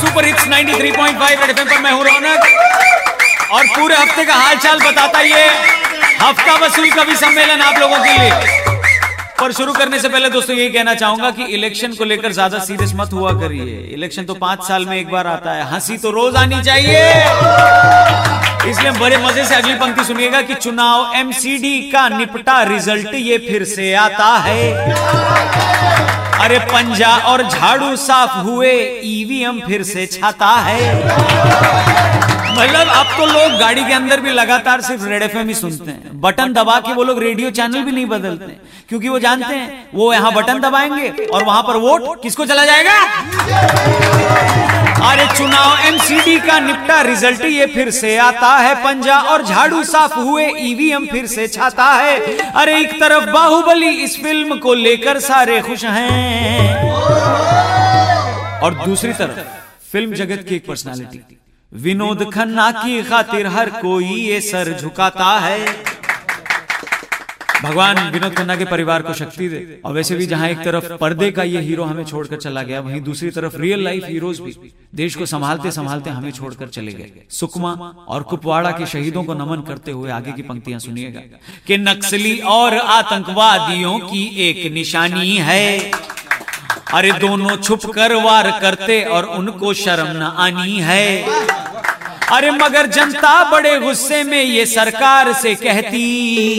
Super hits 93.5 red पर मैं हूँ रौनक। और पूरे हफ़्ते का हालचाल बताता ये, हफ़्ता वसूल कवि सम्मेलन आप लोगों के लिए। पर शुरू करने से पहले दोस्तों यही कहना चाहूँगा कि इलेक्शन को लेकर ज़्यादा सीरियस मत हुआ करिए। इलेक्शन तो पाँच साल में एक बार आता है, हँसी तो रोज आनी चाहिए। इसलिए बड़े मज़े से अगली पंक्ति सुनिएगा कि चुनाव एमसीडी का निपटा रिज़ल्ट ये फिर से आता है। अरे पंजा और झाड़ू साफ़ हुए ईवीएम फिर से छाता है। मतलब अब तो लोग गाड़ी के अंदर भी लगातार सिर्फ़ रेड एफ़ ही सुनते हैं। बटन दबा के वो लोग रेडियो चैनल भी नहीं बदलते क्योंकि वो जानते हैं, वो यहाँ बटन दबाएँगे और वहाँ पर वोट किसको चला जाएगा? अरे चुनाव एमसीडी का निपटा रिज़ल्ट ये फिर से आता है। पंजा और झाड़ू साफ़ हुए ईवीएम फिर से छाता है। अरे एक तरफ़ बाहुबली इस फ़िल्म को लेकर सारे खुश हैं। और दूसरी तरफ़, फ़िल्म जगत की एक पर्सनालिटी विनोद खन्ना की खातिर हर कोई ये सर झुकाता है। भगवान विनोद खन्ना के परिवार को शक्ति दे। और वैसे भी जहाँ एक तरफ़ पर्दे का ये हीरो हमें छोड़कर चला गया, वहीं दूसरी तरफ़ रियल लाइफ हीरोज भी देश को संभालते संभालते हमें छोड़कर चले गए। सुकमा और कुपवाड़ा के शहीदों को नमन करते हुए आगे की पंक्तियाँ सुनिएगा। कि नक्सली और आतंकवादियों की एक निशानी है। अरे दोनों छुप कर वार करते और उनको शर्म न आनी है। अरे मगर जनता बड़े गुस्से में ये सरकार से कहती,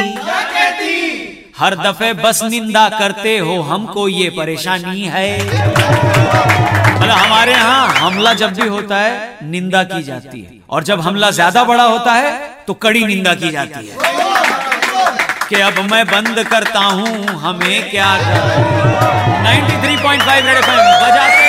हर दफे बस निंदा करते हो, हमको ये परेशानी है। मतलब हमारे यहाँ हमला जब भी होता है, निंदा की जाती है। और जब हमला ज़्यादा बड़ा होता है तो कड़ी निंदा की जाती है। कि अब मैं बंद करता हूँ हमें क्या कर 93.5 थ्री पॉइंट फाइव एफएम